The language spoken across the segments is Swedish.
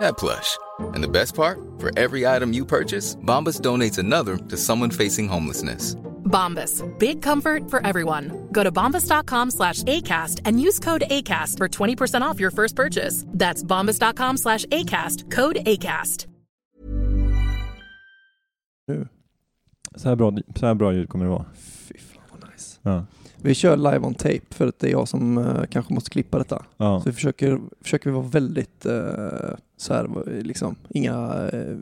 that plush. And the best part? For every item you purchase, Bombas donates another to someone facing homelessness. Bombas. Big comfort for everyone. Go to bombas.com slash ACAST and use code ACAST for 20% off your first purchase. That's bombas.com slash ACAST. Code ACAST. Nu. Så här bra, så här bra ljud kommer det vara. Fy fan vad nice. Ja. Vi kör live on tape för att det är jag som eh, kanske måste klippa detta. Ja. Så vi försöker, försöker vi vara väldigt uh, så här, liksom, inga... eh,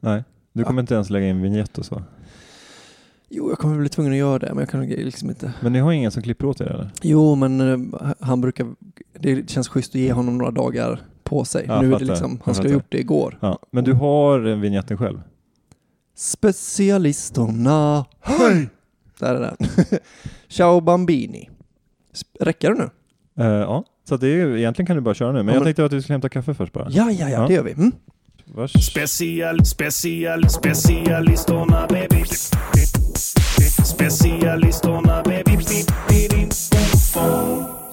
Nej, du kommer inte ens lägga in vignett och så. jo, jag kommer bli tvungen att göra det, men jag kan liksom inte. Men ni har ingen som klipper åt er eller? Jo, men eh, han brukar... Det känns schysst att ge honom några dagar på sig. Ja, nu är det liksom, han skulle ha gjort det igår. Ja. Men du har eh, vignetten själv? Specialisterna. Hej! Där är den. Ciao Bambini. Räcker det nu? Eh, ja, så det är, ju- egentligen kan du bara köra nu. Men Ja, jag men- tänkte att du skulle hämta kaffe först bara. Ja, ja, ja, Ja. det gör vi. Mm. Vars. Special, special, specialisterna baby. Specialisterna baby.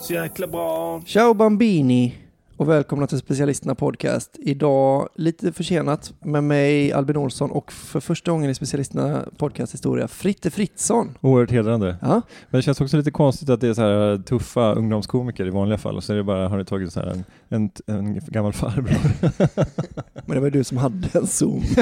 Så jäkla bra. Ciao Bambini och välkomna till Specialisterna Podcast. Idag lite försenat med mig Albin Olsson och för första gången i Specialisterna Podcast historia Fritte Fritzson. Oerhört hedrande. Ja, Men det känns också lite konstigt att det är så här tuffa ungdomskomiker i vanliga fall och så är det bara, har ni tagit så här en, en, en gammal farbror. men det var ju du som hade en zoom.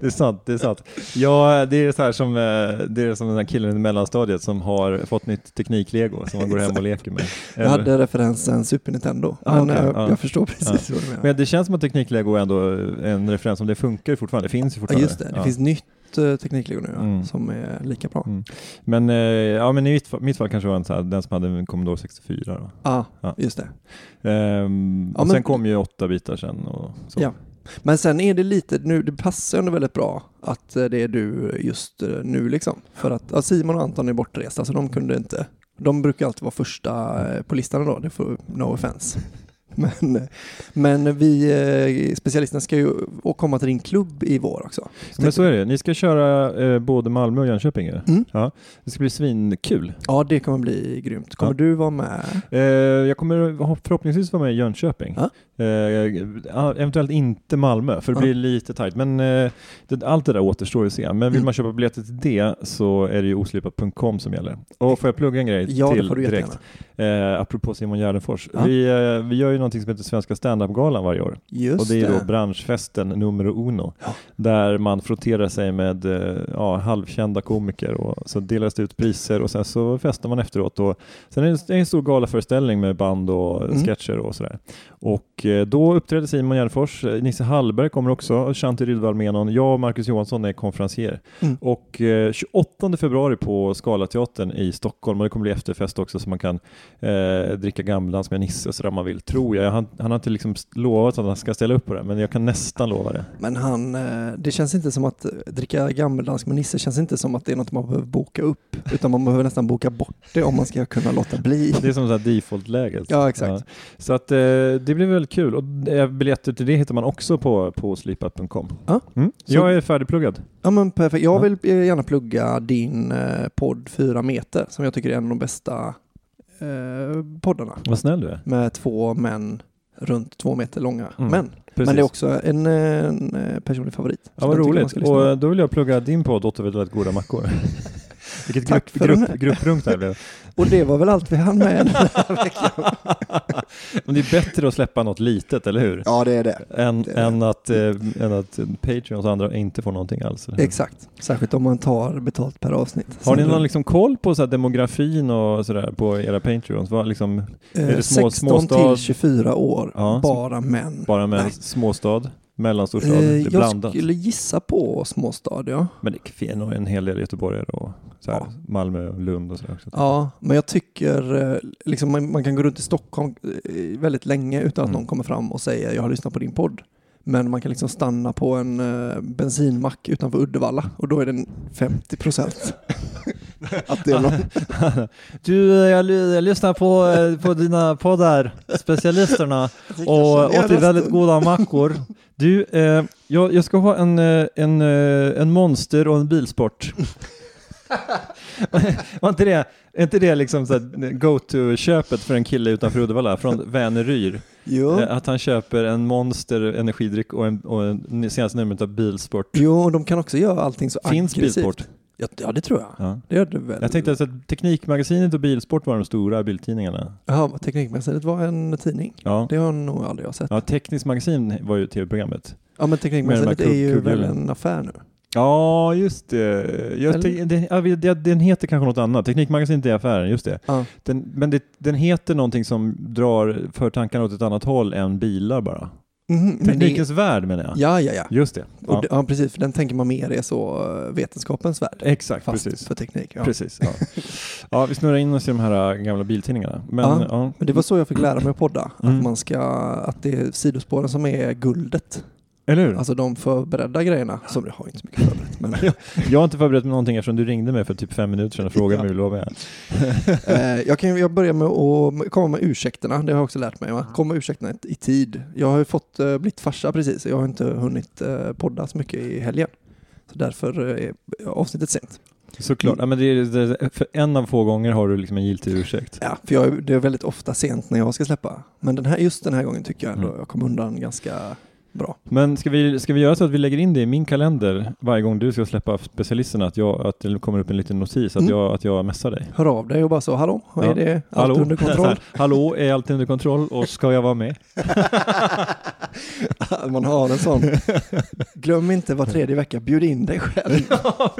det är sant, det är sant. Ja, det är så här som, eh, det är som den här killen i mellanstadiet som har fått nytt tekniklego som man går hem och leker med. Jag hade referensen Super Nintendo. Ja, Men okej, eh, ja. jag förstår precis vad du menar. Men det känns som att tekniklego är ändå en referens som det funkar fortfarande, det finns ju Ja, fortfarande. just det, det Ja. finns nytt uh, tekniklego nu Mm. som är lika bra. Mm. Men, eh, ja, men i mitt, mitt fall kanske var en så här, den som hade en Commodore 64. Då. Ja, Ja. just det. Ehm, Ja, och men- sen kom ju åtta bitar sen. Och så. Ja. Men sen är det lite, nu, det passar ändå väldigt bra att eh, det är du just eh, nu liksom. För att ja, Simon och Anton är bortresta så de kunde inte, de brukar alltid vara första eh, på listan då, det får, no offense. Men, men vi eh, specialisterna ska ju komma till din klubb i vår också. Men så är det, ni ska köra eh, både Malmö och Jönköping. Mm. Ja, det ska bli svinkul. Ja, det kommer bli grymt. Kommer Ja. du vara med? Eh, jag kommer förhoppningsvis vara med i Jönköping. Ja. Eventuellt inte Malmö, för det blir lite tajt. Men allt det där återstår att se. Men vill Mm. man köpa biljetter till det så är det ju oslipat.com som gäller. Och får jag plugga en grej till direkt? Eh, apropå Simon Gärdenfors. Ja. Vi, eh, vi gör ju någonting som heter Svenska standup-galan varje år. Just och det är det. då branschfesten nummer uno. Ja. Där man frotterar sig med eh, ja, halvkända komiker och så delas det ut priser och sen så festar man efteråt. Och sen är det en stor galaföreställning med band och Mm. sketcher och sådär. Och eh, då uppträder Simon Gärdenfors, eh, Nisse Hallberg kommer också, Shanti Rydwall Menon, jag och Marcus Johansson är konferencier. Mm. Och eh, 28 februari på Scalateatern i Stockholm och det kommer bli efterfest också så man kan eh, dricka gammeldans med Nisse sådär om man vill, tror jag. Han, han har inte liksom lovat att han ska ställa upp på det, men jag kan nästan lova det. Men han, eh, det känns inte som att dricka gammeldansk med Nisse känns inte som att det är något man behöver boka upp, utan man behöver nästan boka bort det om man ska kunna låta bli. Det är som default-läget. Ja, exakt. Så att eh, det blir väldigt kul. Och eh, biljetter till det hittar man också på, på sleepup.com. Ja. Mm. Jag är färdigpluggad. Ja men perfekt. Jag Ja. vill eh, gärna plugga din eh, podd 4 meter som jag tycker är en av de bästa eh, poddarna. Vad snäll du är. Med två män runt två meter långa Mm, män. Precis. Men det är också en, en personlig favorit. Ja, vad roligt. Och då vill jag plugga din podd, Åtta väldigt goda mackor. Vilket Tack grupp, den grupp, grupprunk det här blev. Och det var väl allt vi hann med den här veckan. Men det är bättre att släppa något litet, eller hur? Ja det är det. Än, det är det. än, att, eh, än att Patreons och andra inte får någonting alls. Exakt. Särskilt om man tar betalt per avsnitt. Har ni någon liksom koll på så demografin och sådär på era Patreons? Vad liksom, eh, är det små- 16 småstad? till 24 år, Ja, bara män. bara Nej. småstad, mellanstorstad, Eh, jag blandat? skulle gissa på småstad, ja. Men det är nog en hel del göteborgare och så här, Ja. Malmö och Lund och sådär också. Ja, men jag tycker eh, liksom man, man kan gå runt i Stockholm eh, väldigt länge utan att Mm. någon kommer fram och säger jag har lyssnat på din podd. Men man kan liksom stanna på en eh, bensinmack utanför Uddevalla och då är den 50 procent. att det är någon. Du, jag, jag lyssnar på, eh, på dina poddar, specialisterna, och åt väldigt goda mackor. Du, eh, jag, jag ska ha en, eh, en, eh, en monster och en bilsport. Var inte det, är inte det liksom go-to-köpet för en kille utanför Uddevalla från Väneryr? Jo. Eh, Att han köper en monster energidryck och, en, och en senaste numret av Bilsport. jo, och de kan också göra allting så Finns aggressivt. Bilsport? Ja, ja, det tror jag. Ja. Det gör det väl. Jag tänkte alltså att Teknikmagasinet och Bilsport var de stora bildtidningarna. Jaha, Teknikmagasinet var en tidning. Ja. Det har nog aldrig jag sett. Ja, Ja, Tekniskt magasin var ju tv-programmet. men Teknikmagasinet är ju väl en affär nu. Ja, just det. Eller? te- den, ja, det- den heter kanske något annat. Teknikmagasinet är affären, just det. Ja. Den, men det, den heter någonting som drar för tankarna åt ett annat håll än bilar bara. Mhm, men det- Teknikens värld menar jag. Ja, ja, ja. Just det. Och Ja. det- ja, precis. För den tänker man mer är så eh, vetenskapens värld. Exakt, Fast precis. för teknik. Ja. Precis, ja. ja, vi snurrar in oss i de här äh, gamla biltidningarna. Men. Men det var så jag fick lära mig att podda. Mm. Att, man ska, att det är sidospåren som är guldet. Eller hur? Alltså de förberedda grejerna. Som jag har inte så mycket förberett. Men, Jag har inte förberett mig någonting eftersom du ringde mig för typ fem minuter sedan och frågade mig hur med. eh, jag kan jag börjar med att komma med ursäkterna. Det har jag också lärt mig. Va? Komma med ursäkterna i- tid. Jag har ju fått eh, blivit farsa precis. Jag har inte hunnit eh, podda så mycket i helgen. Så därför eh, är avsnittet sent. Såklart. Ja, men det är, det, för en av få gånger har du liksom en giltig ursäkt. Ja, för jag, det är väldigt ofta sent när jag ska släppa. Men den här, just den här gången tycker jag ändå Mm. jag kom undan ganska bra. Men ska vi, ska vi göra så att vi lägger in det i min kalender varje gång du ska släppa specialisterna, att, jag, att det kommer upp en liten notis att, Mm. jag, att jag messar dig? Hör av dig och bara så, hallå, är Ja. det allt under Så kontroll? Hallå, är allt under kontroll och ska jag vara med? Man har en sån. Glöm inte var tredje vecka, bjud in dig själv. ja.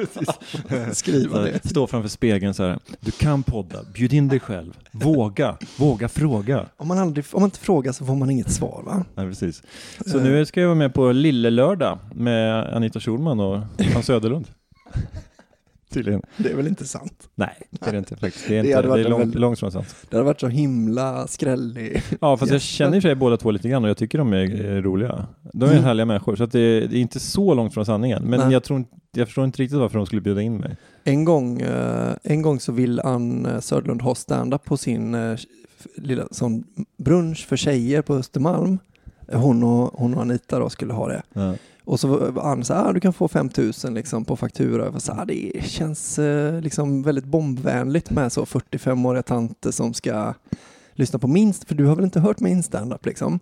Skriva det. Stå framför spegeln så här, du kan podda, bjud in dig själv, våga, våga fråga. Om man, aldrig, om man inte frågar så får man inget svar va? Ja, precis. Så nu ska jag vara med på Lille Lördag med Anita Schulman och Hans Söderlund. Tydligen. Det är väl inte sant? Nej, det är det inte faktiskt. Det är, inte, hade det är långt, väldigt- långt från sant. Det har varit så himla skrällig. Ja, fast jag känner i och för sig båda två lite grann och jag tycker de är roliga. De är Mm. härliga människor, så det, det är inte så långt från sanningen. Men Nej. jag, tror, jag förstår inte riktigt varför de skulle bjuda in mig. En gång, eh, en gång så vill Ann eh, Söderlund ha stand-up på sin eh, lilla sån brunch för tjejer på Östermalm. Hon och, hon och Anita då skulle ha det. Ja. Och så var Ann så här, ah, du kan få 5000 liksom på faktura. Jag var så här, ah, det känns eh, liksom väldigt bombvänligt med så 45-åriga tanter som ska lyssna på minst, för du har väl inte hört min standup liksom?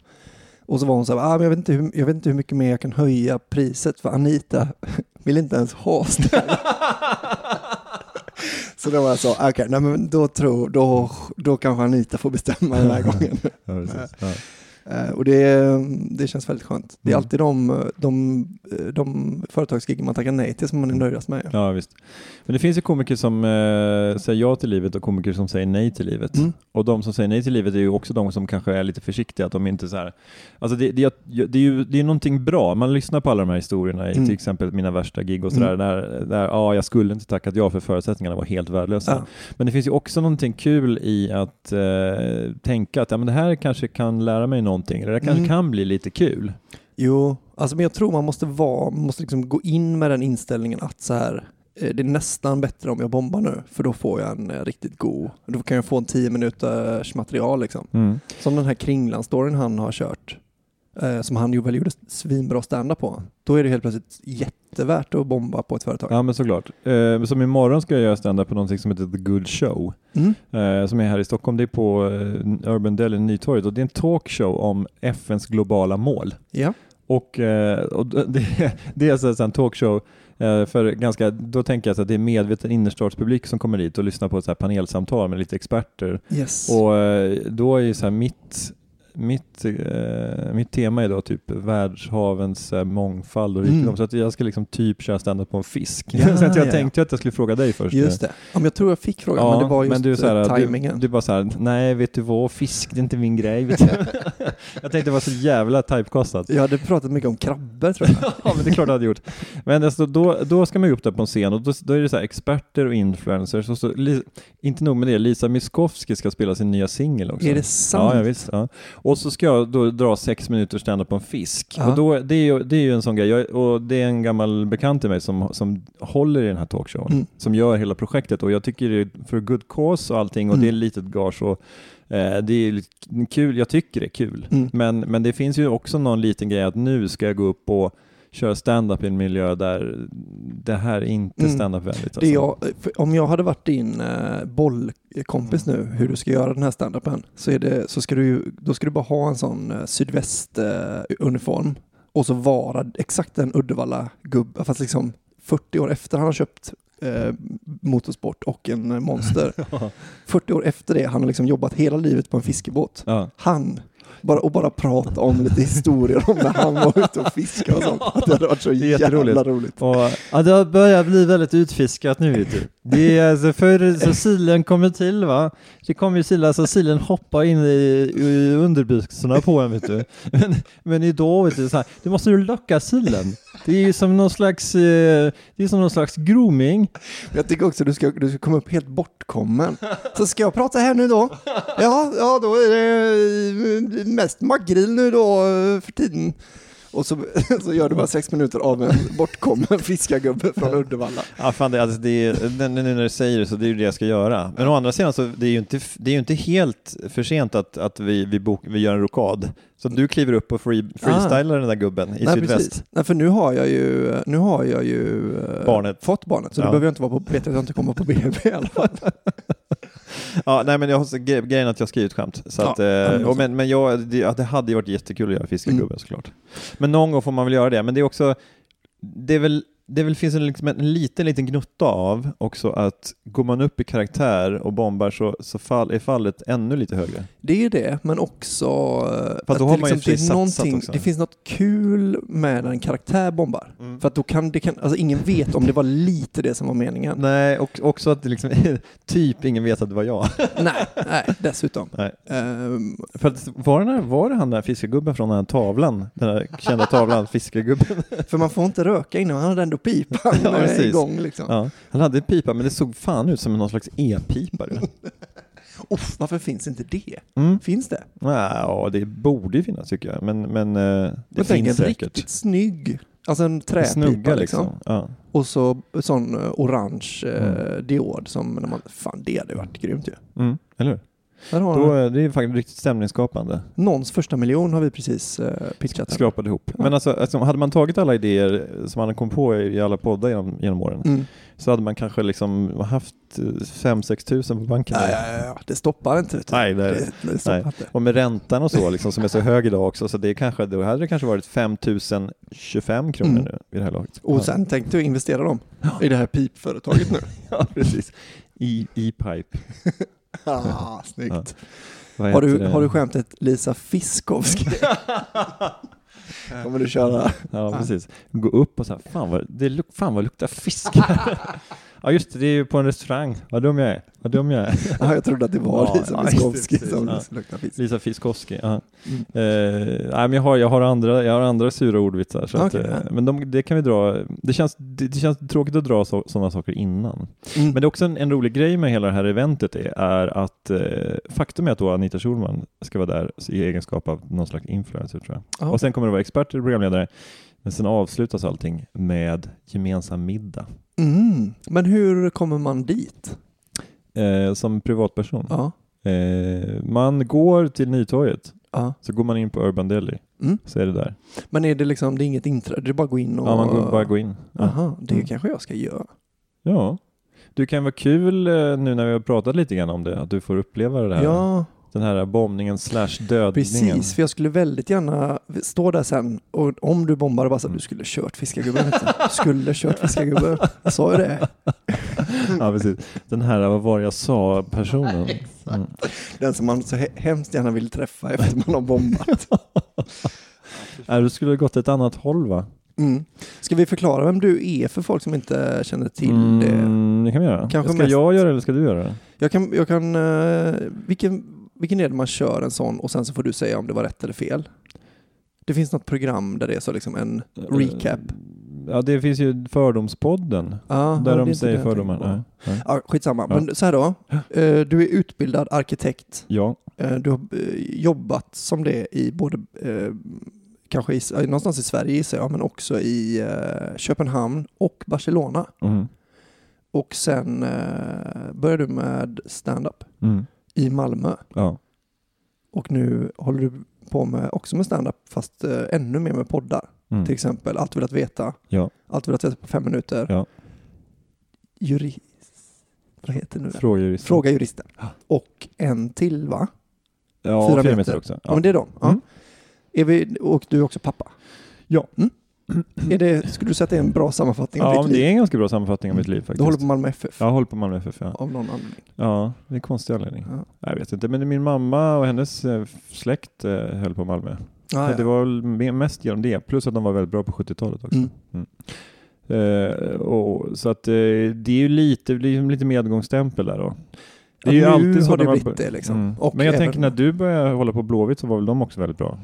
Och så var hon så här, ah, men jag, vet inte hur, jag vet inte hur mycket mer jag kan höja priset för Anita vill inte ens ha standup. Så då var jag så, okej, nej men då tror, då, då kanske Anita får bestämma den här gången. Ja, precis. Ja. Eh, och det, det känns väldigt skönt. Det är Mm. alltid de, de, de företagsgig man tackar nej till som man är nöjdast med. Ja, visst. Men det finns ju komiker som eh, säger ja till livet och komiker som säger nej till livet. Mm. Och de som säger nej till livet är ju också de som kanske är lite försiktiga, att de inte så här... Alltså det, det, det är ju det är någonting bra, man lyssnar på alla de här historierna i Mm. till exempel mina värsta gig och sådär, Mm. där, där ja, jag skulle inte tackat ja för förutsättningarna var helt värdelösa. Ja. Men det finns ju också någonting kul i att eh, tänka att ja, men det här kanske kan lära mig någonting, eller det kanske Mm. kan bli lite kul. Jo, alltså men jag tror man måste vara, måste liksom gå in med den inställningen att så här, eh, det är nästan bättre om jag bombar nu, för då får jag en eh, riktigt god, då kan jag få en 10 minuters material liksom. Mm. Som den här Kringland-storyn han har kört, eh, som han ju väl gjorde svinbra stand på. Då är det helt plötsligt jättevärt att bomba på ett företag. Ja men såklart. Eh, som imorgon ska jag göra stand-up på någonting som heter The Good Show. Mm. eh, som är här i Stockholm. Det är på eh, Urban Deli, Nytorget och det är en talkshow om FNs globala mål. Ja. Och, eh, och det, det är alltså en talkshow eh, för ganska, då tänker jag så att det är medveten innerstadspublik som kommer dit och lyssnar på ett så panelsamtal med lite experter. Yes. Och eh, då är ju så här mitt mitt, eh, mitt tema är då typ världshavens eh, mångfald och rikedom, Mm. så att jag ska liksom typ köra standup på en fisk. Ja, så att jag ja. tänkte ju att jag skulle fråga dig först. Just det. Ja, men jag tror jag fick frågan, men det var just du, är så här, eh, du, tajmingen. du bara så här, nej vet du vad, fisk det är inte min grej. Du? jag tänkte det var så jävla typecastat. Jag hade pratat mycket om krabbor tror jag. ja men det är klart du hade gjort. Men alltså, då, då ska man ju upp där på en scen och då, då är det så här experter och influencers och så, inte nog med det, Lisa Miskovsky ska spela sin nya singel också. Är det sant? Ja, ja, visst, ja. Och så ska jag då dra sex minuter stand på en fisk. Ja. Och då, det, är ju, det är ju en sån grej, jag, och det är en gammal bekant till mig som, som håller i den här talkshowen, Mm. som gör hela projektet och jag tycker det är för good cause och allting och Mm. det är litet gage och eh, det är kul, jag tycker det är kul. Mm. Men, men det finns ju också någon liten grej att nu ska jag gå upp och köra stand-up i en miljö där det här är inte Mm. stand-up-vänligt. Alltså. Jag, om jag hade varit din eh, bollkompis nu, hur du ska göra den här standupen, så, är det, så ska du, då ska du bara ha en sån eh, sydvästuniform och så vara exakt en Uddevalla-gubbe, fast liksom 40 år efter han har köpt eh, motorsport och en eh, monster. 40 år efter det, han har liksom jobbat hela livet på en fiskebåt. Ja. Han, bara, och bara prata om lite historier om när han var ute och fiskade och sånt. Att det hade varit så jävla roligt. Och, ja, det har börjat bli väldigt utfiskat nu vet du. Det är alltså för så silen kommer till va. Det kommer ju silar så silen hoppar in i, i underbyxorna på en vet du. Men, men idag vet du så här, du måste ju locka silen. Det är ju som någon slags, eh, det är som någon slags grooming. Jag tycker också du ska, du ska komma upp helt bortkommen. Så ska jag prata här nu då? Ja, ja då är det mest makrill nu då eh, för tiden. Och så, så gör du bara sex minuter av en bortkommen fiskargubbe från Uddevalla. Ja, fan, det, alltså, det är, nu när du säger det så det är ju det jag ska göra. Men å andra sidan så det är ju inte, det är inte helt för sent att, att vi, vi, bok, vi gör en rokad. Så du kliver upp och free, freestylar den där gubben i Nej, sydväst. precis. Nej, för nu har jag ju, nu har jag ju eh, Barnet. fått barnet, så Ja. då behöver jag inte vara på, vet att jag inte kommer på BB i alla fall. Ja, nej men jag har gre- grejen att jag skriver ett skämt. Så att, eh, ja, men och men, men jag, det, ja, det hade ju varit jättekul att göra Fiskargubben Mm. såklart. Men någon gång får man väl göra det. Men det är också, det är väl, det väl finns en, liksom en liten, liten gnutta av också att går man upp i karaktär och bombar så, så fall, är fallet ännu lite högre. Det är det, men också eh, Fast då att har det, man liksom, det, också. det finns något kul med när en karaktär bombar. Mm. För att då kan, det kan, alltså ingen vet om det var lite det som var meningen. Nej, och också att det liksom, typ ingen vet att det var jag. nej, nej, dessutom. Nej. Ehm, För att, var, den här, var det han där fiskargubben från den här tavlan? Den här kända tavlan, fiskargubben? för man får inte röka innan, han hade ändå pipan Ja, igång liksom. Ja, han hade en pipa men det såg fan ut som någon slags e-pipa. du. Uff, varför finns inte det? Mm. Finns det? Ja, det borde finnas tycker jag, men, men eh, det tänker finns en säkert. riktigt snygg, alltså en träpipa Snugga liksom. liksom. Ja. Och så sån eh, orange eh, Mm. diod som när man, fan det hade varit grymt ju. Mm, eller hur? Där har Då, det är faktiskt riktigt stämningsskapande. Någons första miljon har vi precis eh, pitchat. här. Skrapade ihop. Ja. Men alltså, alltså, hade man tagit alla idéer som man kom på i alla poddar genom, genom åren Mm. så hade man kanske liksom haft 5-6 tusen på banken. Ja, ja, ja, det stoppar inte. Vet du. Nej, det, det, det stoppar nej. inte. Och med räntan och så liksom, som är så hög idag också, så det är kanske, då hade det kanske varit 5025 kronor Mm. nu vid det här laget. Och sen tänkte du investera dem i det här pipföretaget nu. Ja, precis. E- E-pipe. ah, snyggt. Vad Har du, det? har du skämtet Lisa Fiskovsk? Kommer du köra? Ja, precis. Gå upp och så här, fan vad, det fan vad luktar fisk. Ja just det, det är ju på en restaurang. Vad dum jag är. Vad dum jag är. Ja, jag trodde att det var Ja, Lisa ja, Fiskovski precis. som Ja. luktar fisk. Lisa Fiskowski. Ja. Mm. Eh, nej, men jag, har, jag, har andra, jag har andra sura ordvitsar. Så att, Okej, eh, ja. Men de, det kan vi dra. Det känns, det, det känns tråkigt att dra så, sådana saker innan. Mm. Men det är också en, en rolig grej med hela det här eventet är, är att eh, faktum är att då Anita Schulman ska vara där i egenskap av någon slags influencer tror jag. Ja. Och sen kommer det vara experter och programledare. Men sen avslutas allting med gemensam middag. Mm. Men hur kommer man dit? Eh, som privatperson. Ja. Eh, man går till Nytorget, ja. så går man in på Urban Deli, Mm. så är det där. Men är det liksom, det är inget inträde, det är bara att gå in och... Ja, man går, bara går in. Ja. Aha, det Mm. kanske jag ska göra. ja. Du kan vara kul eh, nu när vi har pratat lite grann om det, att du får uppleva det här. Ja, Den här bombningen slash dödningen. precis. För jag skulle väldigt gärna stå där sen och om du bombade bara så att du skulle kört fiskargubben. skulle kört fiskargubben. Jag sa ju det. Ja, precis. Den här, vad var det jag sa, personen. Mm. Den som man så he- hemskt gärna vill träffa efter man har bombat. Nej, du skulle ha gått ett annat håll va? Mm. Ska vi förklara vem du är för folk som inte känner till det? Mm, det kan vi göra. Kanske ska mest- jag göra det eller ska du göra det? Jag kan, jag kan eh, vilken, vilken är det man kör en sån och sen så får du säga om det var rätt eller fel? Det finns något program där det är så liksom en recap. Ja, det finns ju Fördomspodden. Ja, där de säger fördomar. på. Nej, nej. Ja, skitsamma. Ja. Men så här då. Eh, Du är utbildad arkitekt. Ja. Eh, Du har eh, jobbat som det i både, eh, kanske i, eh, någonstans i Sverige gissar jag, men också i eh, Köpenhamn och Barcelona. Mm. Och sen eh, började du med stand-up Mm. I Malmö. Ja. Och nu håller du på med också med stand-up fast eh, ännu mer med poddar. Mm. Till exempel Allt du velat veta. Ja. Allt du velat veta på fem minuter. Ja. Jurist. Vad heter det nu? Fråga juristen. Fråga juristen. Och en till va? Ja, Fyra fyra, meter. meter också. Ja, men det är de. Mm. Är vi, och du är också pappa? Ja. Mm. Är det, skulle du säga att det är en bra sammanfattning av Ja, ditt liv? det är en ganska bra sammanfattning av mitt liv faktiskt. Du håller på Malmö FF? Jag håller på Malmö FF, ja. Av någon anledning? Ja, det är en konstig anledning. Ja. Jag vet inte, men min mamma och hennes eh, släkt eh, höll på Malmö. Ah, Så ja. Det var mest genom det, plus att de var väldigt bra på 70-talet också. Mm. Eh, och, så att eh, det är ju lite, det ju lite medgångsstämpel där då. Det är Ja, ju nu alltid så har det blivit det, liksom. Mm. Men jag även- tänker när du började hålla på Blåvitt så var väl de också väldigt bra?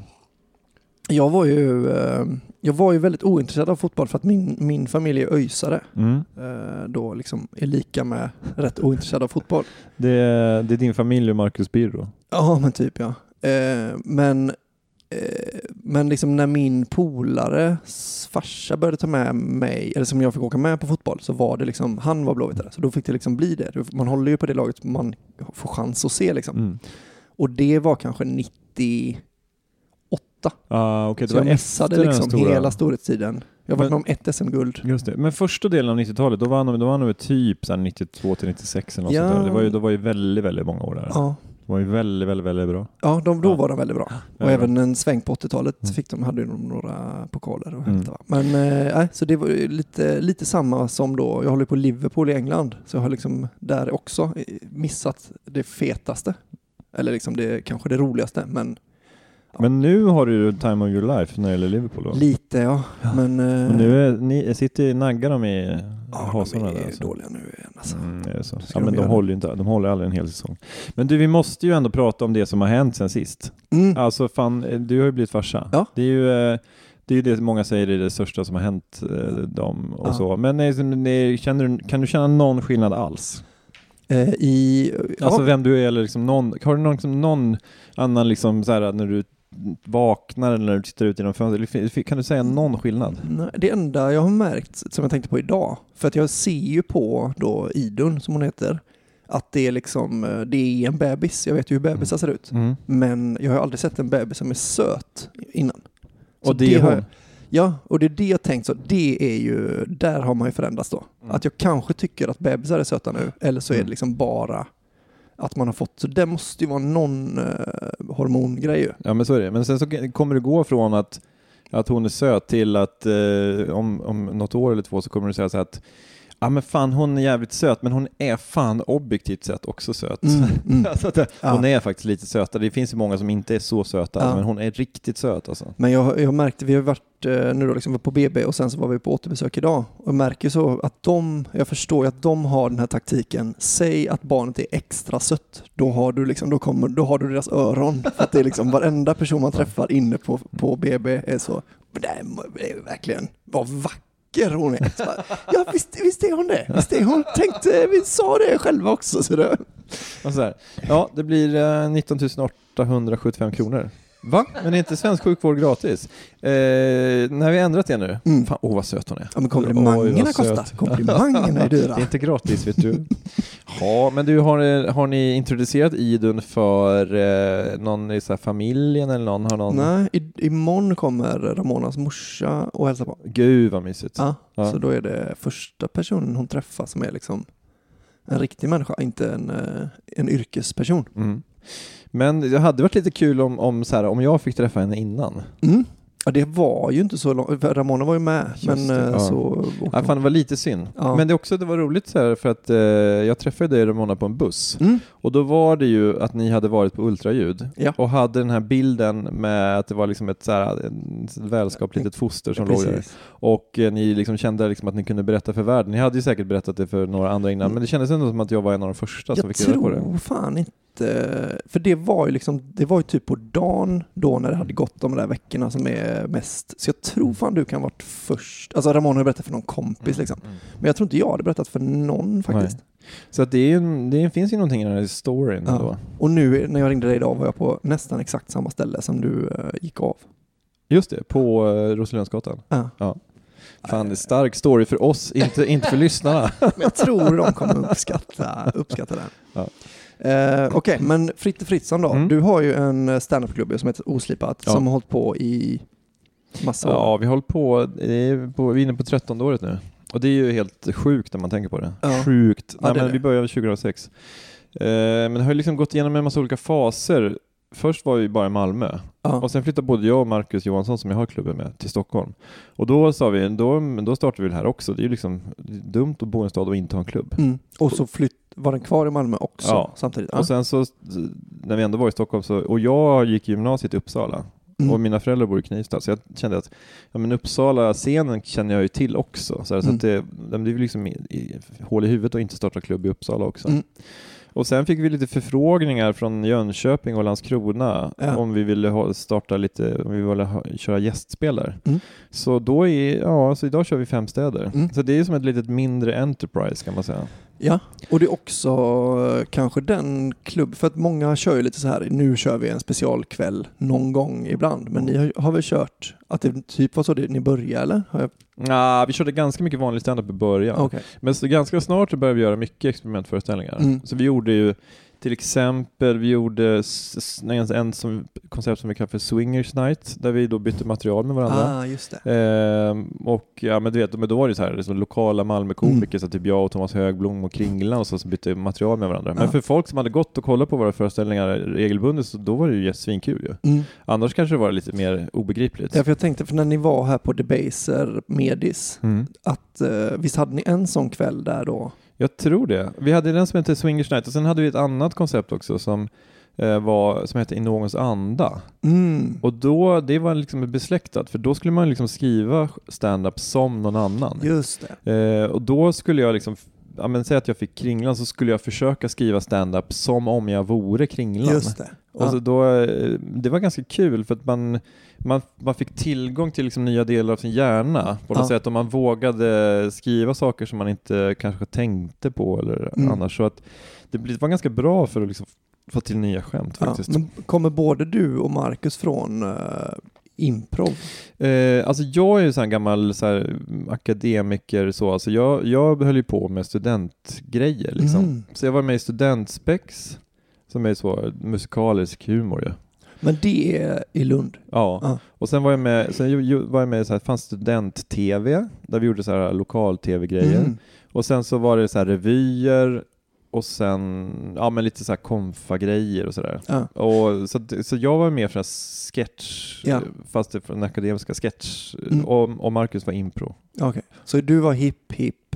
Jag var ju, eh, jag var ju väldigt ointresserad av fotboll för att min, min familj är öjsare. Mm. Eh, då liksom är lika med rätt ointresserad av fotboll. Det, är- det är din familj och Marcus Birro. Ja, men typ ja. Eh, men men liksom när min polares farsa började ta med mig, eller som jag fick åka med på fotboll, så var det liksom, han var blåvittare. Så då fick det liksom bli det. Man håller ju på det laget man får chans att se liksom. Mm. Och det var kanske 98. Ah, okay, det så var jag missade liksom stora- hela storhetstiden. Jag varit Men- med om ett SM-guld. Just det. Men första delen av 90-talet, då var var han nog typ så här 92 till 96 eller något Ja. sånt där. Det var ju, då var ju väldigt, väldigt många år där. Ja, Det var ju väldigt, väldigt, väldigt bra. ja de, då Ja. var de väldigt bra. Och Väldigt även en sväng på 80-talet Mm. fick de, hade de några pokaler att Mm. hämta. Men nej, så det var ju lite, lite samma som då, jag håller på Liverpool i England, så jag har liksom där också missat det fetaste. Eller liksom det kanske det roligaste, men Men nu har du ju time of your life när det gäller Liverpool då. lite ja. Men, eh, nu är, ni, sitter naggar de i ja, hasorna de där är alltså. dåliga nu igen alltså. Mm, det är så. Ja, men de de håller ju inte, de håller aldrig en hel säsong. Men du, vi måste ju ändå prata om det som har hänt sen sist. Mm. Alltså fan, du har ju blivit farsa. Ja. Det är ju eh, det, är ju det många säger är det största som har hänt eh, dem och Ja. så. Men som det- känner, du- kan du känna någon skillnad alls? Eh, I, Alltså ja, vem du är eller liksom någon, har du någon, liksom, någon annan liksom så här när du vaknar eller när du tittar ut genom fönstret? Kan du säga någon skillnad? nej, det enda jag har märkt som jag tänkte på idag, för att jag ser ju på då Idun som hon heter, att det är liksom, eh, det är en bebis. Jag vet ju hur bebisar ser ut. Mm. Men jag har aldrig sett en bebis som är söt innan. Så Och det är har hon? jag, Ja, och det är det jag tänkt så. Det är ju, där har man ju förändrats då. Mm. Att jag kanske tycker att bebisar är söta nu, eller så är Mm. det liksom bara att man har fått, så det måste ju vara någon eh, hormongrej ju. Ja men så är det. Men sen så kommer det gå från att, att hon är söt till att eh, om, om något år eller två så kommer du säga så här att Ja men fan hon är jävligt söt men hon är fan objektivt sett också söt. Mm, mm. alltså, det, Ja. Hon är faktiskt lite sötare. Det finns ju många som inte är så söta Ja. men hon är riktigt söt alltså. Men jag, jag märkte, vi har varit eh, nu då liksom var på BB och sen så var vi på återbesök idag och jag märker så att de, jag förstår ju att de har den här taktiken, säg att barnet är extra sött, då har du liksom, då kommer, då har du deras öron. För att det är liksom varenda person man träffar inne på, på BB är så, det är, verkligen, vad vacker hon är. Så ja visst, visst är hon det, visst är hon, tänkte, eh, vi sa det själva också. Så det, Och så här, ja, det blir eh, 19 875 kronor. Va? Men är inte svensk sjukvård gratis? Eh, när vi ändrat det nu? Mm. Fan, åh vad söt hon är. ja men komplimangerna kostar, komplimangerna är dyra. Det är inte gratis vet du. Ja, men du, har, har ni introducerat Idun för eh, någon i så här, familjen eller någon? Har någon? Nej, i, imorgon kommer Ramonas morsa och hälsa på. Gud vad mysigt. Ja, Ja. Så då är det första personen hon träffar som är liksom en riktig människa, inte en, eh, en yrkesperson. Mm. Men det hade varit lite kul om, om, så här, om jag fick träffa henne innan. Mm. Ja, det var ju inte så långt, Ramona var ju med, Just men det, eh, ja. så Ja, fan, det var lite synd. Ja. Men det, också, det var roligt så här, för att eh, jag träffade dig Ramona på en buss. Mm. Och då var det ju att ni hade varit på ultraljud Ja. och hade den här bilden med att det var liksom ett så här, en välskap litet foster som låg där. Och eh, ni liksom kände liksom att ni kunde berätta för världen. Ni hade ju säkert berättat det för några andra innan, men det kändes ändå som att jag var en av de första som Jag fick reda på det. tror fan inte, för det var ju liksom, det var ju typ på dagen då när det hade gått de där veckorna som är mest, så jag tror fan du kan ha varit först. Alltså Ramona har berättat för någon kompis liksom, men jag tror inte jag hade berättat för någon faktiskt. Så att det, är, det finns ju någonting i den här storyn Ja. ändå. Och nu när jag ringde dig idag var jag på nästan exakt samma ställe som du eh, gick av. Just det, på uh, Roselundsgatan. Ja. Fan, det är stark story för oss, inte, inte för lyssnarna. Men jag tror de kommer uppskatta, uppskatta den. Ja. Eh, Okej, men Fritte Fritzson då. Mm. Du har ju en standupklubb som heter Oslipat Ja. som har hållit på i massa år. Ja, vi har hållit på, vi är inne på 13 året nu. Och det är ju helt sjukt när man tänker på det. Ja. Sjukt. Ja, Nej, det men det. vi började 2006. Eh, men det har ju liksom gått igenom en massa olika faser. Först var vi bara i Malmö Ja. och sen flyttade både jag och Marcus Johansson som jag har klubben med till Stockholm. Och då sa vi, då, då startade vi det här också. Det är ju liksom dumt att bo i en stad och inte ha en klubb. Mm. Och så flytt, var den kvar i Malmö också Ja. samtidigt? Ja. Och sen så, när vi ändå var i Stockholm, så, och jag gick gymnasiet i Uppsala Mm. och mina föräldrar bor i Knivsta, så jag kände att ja, men Uppsala-scenen känner jag ju till också. Så, här, så Mm. att det, det blir liksom i, i, hål i huvudet att inte starta klubb i Uppsala också. Mm. Och sen fick vi lite förfrågningar från Jönköping och Landskrona Ja. om vi ville starta lite, om vi ville köra gästspel där. Mm. Så då är, ja, så idag kör vi fem städer. Mm. Så det är som ett litet mindre enterprise kan man säga. Ja, och det är också eh, kanske den klubb, för att många kör ju lite så här, nu kör vi en specialkväll någon gång ibland, men ni har, har väl kört att det typ var så det, ni började eller? Har jag, Ja, vi körde ganska mycket vanlig standup i början. Okej. Men så ganska snart så började vi göra mycket experimentföreställningar. Mm. Så vi gjorde ju till exempel, vi gjorde en, som, koncept som vi kallar för Swingers Night, där vi då bytte material med varandra. Ah, just det. Ehm, och ja, men du vet, men då var det så här, liksom, lokala Malmökomiker, Mm. så typ jag och Thomas Högblom och Kringlan och så, så bytte material med varandra. Ja. Men för folk som hade gått och kollat på våra föreställningar regelbundet, så då var det ju svinkul ju. Mm. Annars kanske det var lite mer obegripligt. Ja, för jag tänkte, för när ni var här på Debaser Medis, Mm. att eh, visst hade ni en sån kväll där då? Jag tror det. Vi hade den som hette Swingers Night och sen hade vi ett annat koncept också som, eh, var, som hette I någons anda. Mm. Och då, det var liksom besläktat för då skulle man liksom skriva stand-up som någon annan. Just det. Eh, och då skulle jag liksom, ja men säg att jag fick Kringlan så skulle jag försöka skriva stand-up som om jag vore Kringlan. Just det. Och så då, eh, det var ganska kul för att man, man, man fick tillgång till liksom nya delar av sin hjärna på något Ja. sätt. Om man vågade skriva saker som man inte kanske tänkte på eller Mm. annars. Så att det var ganska bra för att liksom få till nya skämt Ja, faktiskt. men kommer både du och Marcus från uh, improv? Eh, alltså jag är ju här gammal så här, akademiker så, alltså jag, jag höll ju på med studentgrejer liksom. Mm. Så jag var med i Studentspex, som är så musikalisk humor ju. Men det är i Lund? Ja, Ja. och sen var jag med, sen var jag med så här, fanns student-tv, där vi gjorde så här lokal-tv-grejer. Mm. Och sen så var det så här revyer, och sen, ja men lite så här konfa-grejer och sådär. Ja. Och så, så jag var med för sketch, Ja. fast det den akademiska sketch, Mm. och, och Marcus var impro. Okej. Så du var hipp hipp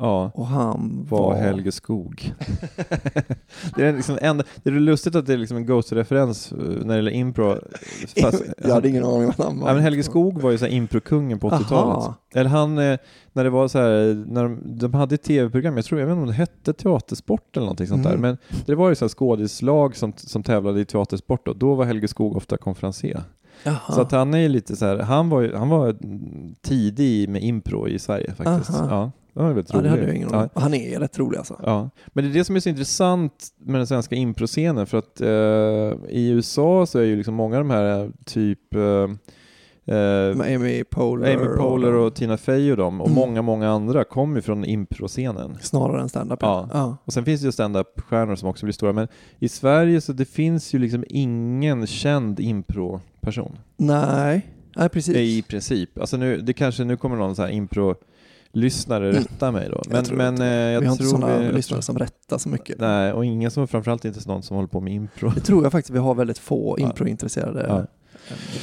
Ja, och han var var... Helge Skog. det, är liksom enda, det är lustigt att det är liksom en Ghost-referens eh, när det gäller impro. Fast, Jag hade ingen aning vad han var. Men Helge Skog var ju så här improkungen på 80-talet. Aha. Eller han, eh, när det var så här, när de, de hade ett tv-program, jag tror, jag vet inte om det hette Teatersport eller någonting sånt Mm. där, men det var ju så här skådislag som, som tävlade i teatersport då. Då var Helge Skog ofta konferencier. Jaha. Så att han är ju lite så här, han var, han var tidig med impro i Sverige faktiskt. Aha. Ja, var väldigt ja, det hade jag ingen Ja. aning om. Han är rätt rolig alltså. Ja, men det är det som är så intressant med den svenska improscenen för att eh, i USA så är ju liksom många av de här typ eh, eh, Med Amy Poehler. Amy Poehler och Tina Fey och dem och Mm. många, många andra kommer ju från improscenen. Snarare än stand-up. Ja. ja. Och sen finns det ju stand-up-stjärnor som också blir stora, men i Sverige så det finns ju liksom ingen känd impro-person. Nej, nej precis. I princip. Alltså nu, det kanske, nu kommer någon så här impro-lyssnare Mm. rätta mig då. Jag Men, tror men eh, jag vi har inte sådana vi- jag lyssnare som rättar så mycket. Nej, och ingen som, framförallt inte någon som håller på med impro. Det tror jag faktiskt vi har väldigt få improintresserade. Ja.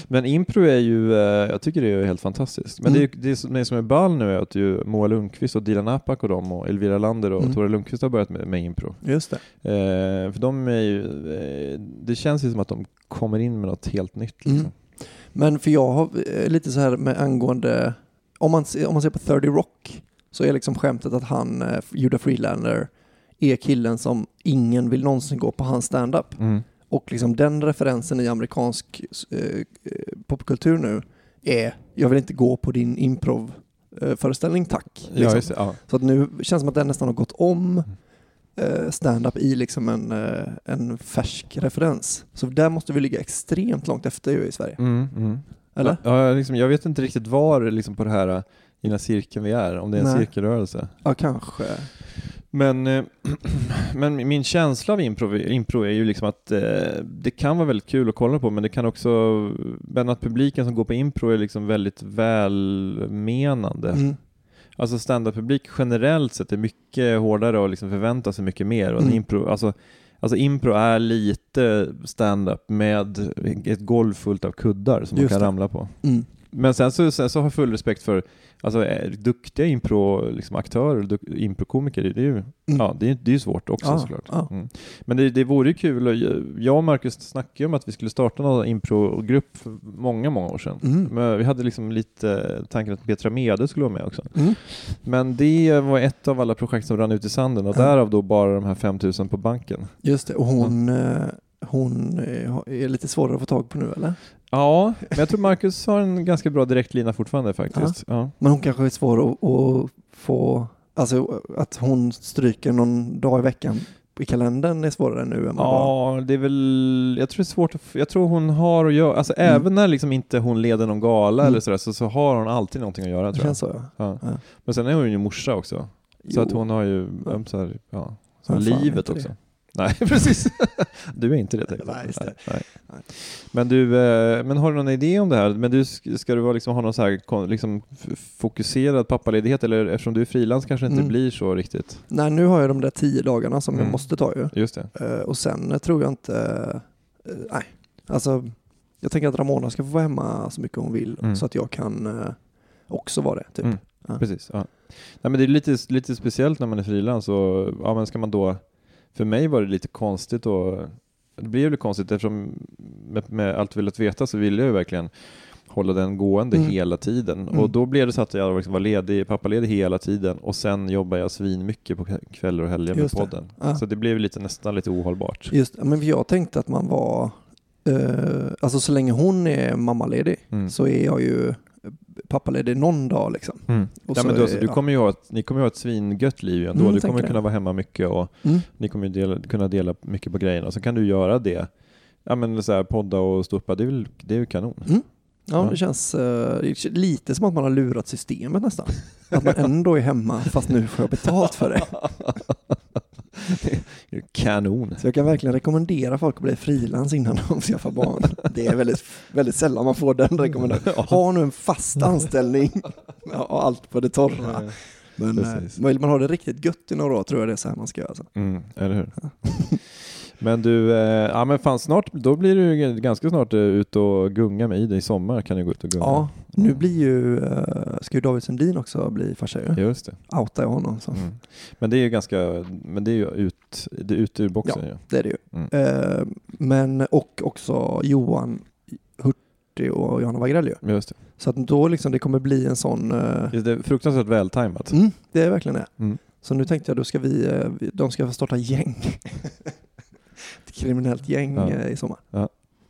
Men impro är ju, eh, jag tycker det är helt fantastiskt. Men Mm. det, är, det, som- är ball nu är att ju Moa Lundqvist och Dilan Apak och dem och Elvira Lander och Mm. Tore Lundqvist har börjat med, med impro. Just det. Eh, för de är ju, eh, det känns ju som att de kommer in med något helt nytt. Liksom. Mm. Men för jag har lite så här med angående, om man, om man ser på 30 Rock så är liksom skämtet att han, eh, Judah Freelander, är killen som ingen vill någonsin gå på hans stand-up. Mm. Och liksom den referensen i amerikansk eh, eh, popkultur nu är, jag vill inte gå på din improv eh, föreställning tack. Ja, Liksom. det, ja. Så att nu känns det som att den nästan har gått om eh, stand-up i liksom en, eh, en färsk referens. Så där måste vi ligga extremt långt efter i Sverige. Mm, mm. Eller? Ja, jag liksom, jag vet inte riktigt var liksom, på det här, i den här cirkeln vi är, om det är en Nej. cirkelrörelse. Ja, kanske. Men, eh, men min känsla av impro, impro är ju liksom att eh, det kan vara väldigt kul att kolla på men det kan också, men att publiken som går på impro är liksom väldigt välmenande. Mm. Alltså standup-publik generellt sett är mycket hårdare och liksom förväntar sig mycket mer. Och Mm. impro, alltså, alltså impro är lite standup med ett golv fullt av kuddar som man Just kan det. ramla på. Mm. Men sen så, sen så har jag full respekt för alltså, eh, duktiga impro, liksom, aktörer, duk, improkomiker, det är ju Mm. ja, det är, det är svårt också Ja, såklart. ja. Mm. Men det, det vore ju kul, och jag- och Marcus snackade ju om att vi skulle starta någon improgrupp för många, många år sedan. Mm. Men vi hade liksom lite tanken att Petra Mede skulle vara med också. Mm. Men det var ett av alla projekt som rann ut i sanden och därav då bara de här 5000 på banken. Just det, och hon, eh, hon eh, är lite svårare att få tag på nu eller? Ja, men jag tror Marcus har en ganska bra direktlina fortfarande faktiskt. Ja. Men hon kanske är svår att, att få, alltså att hon stryker någon dag i veckan i kalendern är svårare nu än vad. Ja, det är väl, jag tror det är svårt att, jag tror hon har att göra, alltså Mm. även när liksom inte hon leder någon gala Mm. eller sådär så, så har hon alltid någonting att göra tror jag. känns så ja. Ja. Men sen är hon ju morsa också, så Jo. att hon har ju, Ja. så här, ja, så livet också. det? Nej, precis. Du är inte det tänkte jag. Nej, just det. Nej. Nej. Men du, eh, men har du någon idé om det här? Men du, sk- ska du vara liksom, ha någon så här liksom, fokuserad pappaledighet eller eftersom du är frilans kanske inte Mm. blir så riktigt? Nej, nu har jag de där tio dagarna som jag Mm. måste ta ju. Just det. Eh, och sen eh, tror jag inte, nej, alltså jag tänker att Ramona ska få vara hemma så mycket hon vill Mm. så att jag kan också vara det. Typ. Mm. Ja. Precis. Ja. Nej, men det är lite, lite speciellt när man är frilans ja, men ska man då, för mig var det lite konstigt och det blev lite konstigt eftersom med, med allt velat veta så ville jag ju verkligen hålla den gående Mm. hela tiden Mm. och då blev det så att jag liksom var ledig, pappaledig hela tiden och sen jobbar jag svin mycket på kvällar och helger med podden. Ja. Så det blev lite, nästan lite ohållbart. Just, men jag tänkte att man var, eh, alltså så länge hon är mammaledig Mm. så är jag ju pappaledig någon dag liksom. Mm. Och Ja, men du, alltså, du ja. kommer ju ha ett, ni kommer ju ha ett svingött liv ändå. Mm, du kommer det. kunna vara hemma mycket och Mm. ni kommer dela, kunna dela mycket på grejerna. Så kan du göra det. Ja men så här, podda och det är väl det är ju kanon. Ja, Ja. det känns känns lite som att man har lurat systemet nästan. Att man ändå är hemma fast nu får jag betalt för det. Kanon. Så jag kan verkligen rekommendera folk att bli frilans innan de skaffar barn. Det är väldigt, väldigt sällan man får den rekommendationen. Ha nu en fast anställning och allt på det torra. Men eh, Precis. vill man ha det riktigt gött i några år tror jag det är så här man ska göra. Alltså. Mm, eller hur? Men du, eh, ja men fan snart, då blir du ganska snart eh, ut och gunga med Ida i sommar kan du gå ut och gunga. Ja, nu blir ju, uh, ska ju David Sundin också bli farsa ju. Just det. Outar jag honom så. Mm. Men det är ju ganska, men det är ju ut, det är ut ur boxen ju. Det är det ju. Mm. Eh, men, och också Johan Hurtig och Johanna Wagrell ju. Just det. Så att då liksom det kommer bli en sån, eh, Just det. Fruktansvärt vältajmat. mm, det är verkligen det. Mm. Så nu tänkte jag då ska vi, eh, vi- de ska få starta gäng. Kriminellt gäng Ja. eh, i sommar.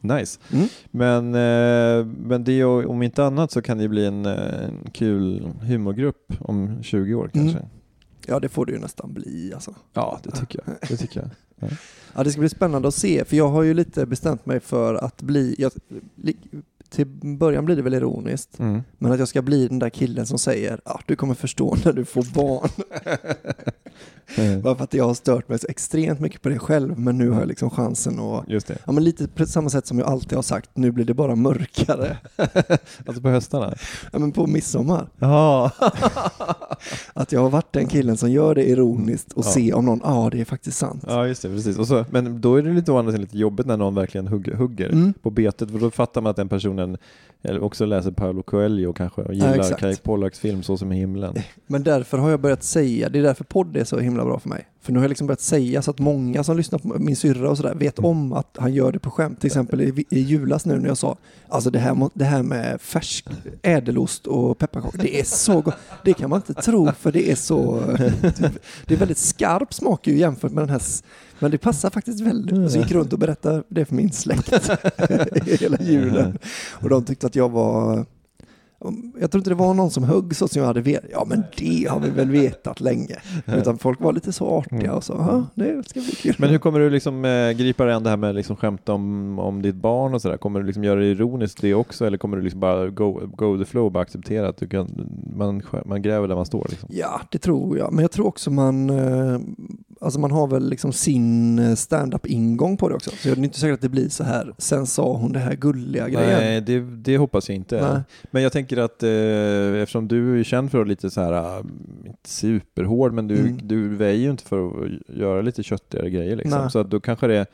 Nice. Mm. Men, eh, men det ju- om inte annat så kan det bli en, eh, en kul humorgrupp om 20 år kanske. Mm. Ja det får det ju nästan bli alltså. Ja, det tycker jag. Det tycker jag. Ja, det ska bli spännande att se, för jag har ju lite bestämt mig för att bli, jag, till början blir det väl ironiskt, Mm. men att jag ska bli den där killen som säger att du kommer förstå när du får barn. Eh, Bara för att jag har stört mig så extremt mycket på det själv, men nu har jag liksom chansen att Just det. Ja men lite på samma sätt som jag alltid har sagt, nu blir det bara mörkare. Alltså på höstarna? Ja men på midsommar. Att jag har varit den killen som gör det ironiskt och Ja. se om någon, ja det är faktiskt sant. ja, just det. Precis. Och så, men då är det lite å andra sidan lite jobbigt när någon verkligen hugger, hugger Mm. på betet, för då fattar man att den personen eller också läser Paolo Coelho kanske och gillar exakt. Kai Pollaks film Så som i himlen. Men därför har jag börjat säga, det är därför podd är så himla bra för mig. För nu har jag liksom börjat säga så att många som lyssnar på min syrra och sådär vet om att han gör det på skämt. Till exempel i, i julas nu när jag sa, alltså det här, det här med färsk ädelost och pepparkakor, det är så gott. Det kan man inte tro för det är så, det är väldigt skarp smak ju jämfört med den här, men det passar faktiskt väldigt. Så jag gick runt och berättade det för min släkt hela julen. Och de tyckte att jag var jag tror inte det var någon som högg så som jag hade vetat. Ja men det har vi väl vetat länge. Utan folk var lite så artiga och så, det ska bli kul. Men hur kommer du liksom eh, gripa dig an det här med liksom skämt om, om ditt barn och sådär? Kommer du liksom göra det ironiskt det också eller kommer du liksom bara go, go the flow och bara acceptera att du kan, man, man gräver där man står liksom? Ja, det tror jag. Men jag tror också man, eh, alltså man har väl liksom sin eh, stand-up ingång på det också. Så det är inte säkert att det blir så här, sen sa hon det här gulliga grejen. Nej, det, det hoppas jag inte. Nej. Men jag tänker att eh, eftersom du är känd för att lite så här, ah, inte superhård, men du, Mm. du väjer ju inte för att göra lite köttigare grejer liksom. Nej. Så att då kanske det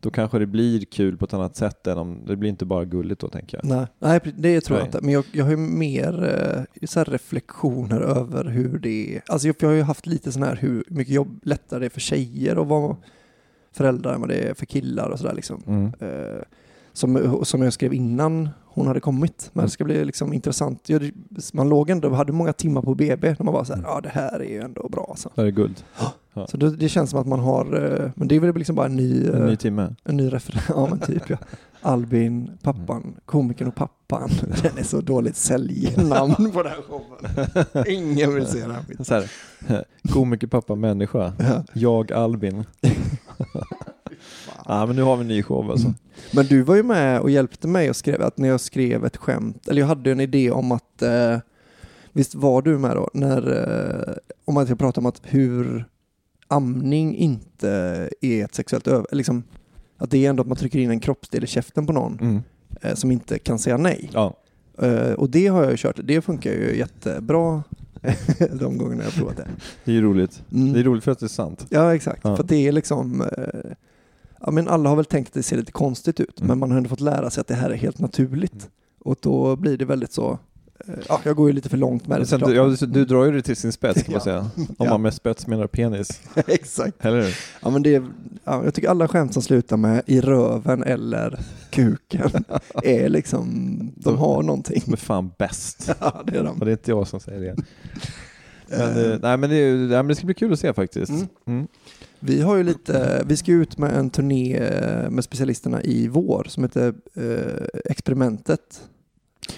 då kanske det blir kul på ett annat sätt än om, det blir inte bara gulligt då tänker jag. Nej, nej, det tror jag Nej. inte. Men jag, jag har ju mer eh, så reflektioner över hur det är. Alltså jag, jag har ju haft lite sån här hur mycket jobb lättare det är för tjejer att vara föräldrar än vad det är för killar och sådär liksom. Mm. Eh, som, som jag skrev innan hon hade kommit. Men det ska bli liksom intressant. Ja, Man låg ändå, hade många timmar på BB när man var så här, Mm. ja det här är ju ändå bra alltså. Det är guld. Så det, det känns som att man har, eh, men det är väl liksom bara en ny, En ny eh, timme. en ny referens. Ja men typ ja. Albin, pappan, komikern och pappan. Den är så dåligt säljnamn på den här showen. Ingen vill se den här skiten. Så här, komiker, pappa, människa. Ja. Jag, Albin. ja, men nu har vi en ny show alltså. Men du var ju med och hjälpte mig och skrev att när jag skrev ett skämt, eller jag hade en idé om att, eh, visst var du med då, när, eh, om att jag pratade om att hur amning inte är ett sexuellt över, liksom, att det är ändå att man trycker in en kroppsdel i käften på någon Mm. eh, som inte kan säga nej. Ja. Eh, och det har jag ju kört, det funkar ju jättebra de gångerna jag har provat det. Det är ju roligt. Mm. Det är roligt för att det är sant. Ja, exakt. Ja. För det är liksom... Eh, ja, men alla har väl tänkt att det ser lite konstigt ut, Mm. men man har ändå fått lära sig att det här är helt naturligt. Och då blir det väldigt så... Ja, jag går ju lite för långt med det. Sen, såklart. ja, du, du drar ju det till sin spets kan man säga. Om Ja. man med spets menar penis. exakt. Eller hur? Ja, men det är, ja, jag tycker alla skämt som slutar med i röven eller kuken är liksom... De har någonting. De är fan bäst. Ja, det är de. Och det är inte jag som säger det. Men, eh, nej, men det, nej, men det ska bli kul att se faktiskt. Mm. Mm. Vi har ju lite, vi ska ut med en turné eh, med specialisterna i vår som heter eh, Experimentet.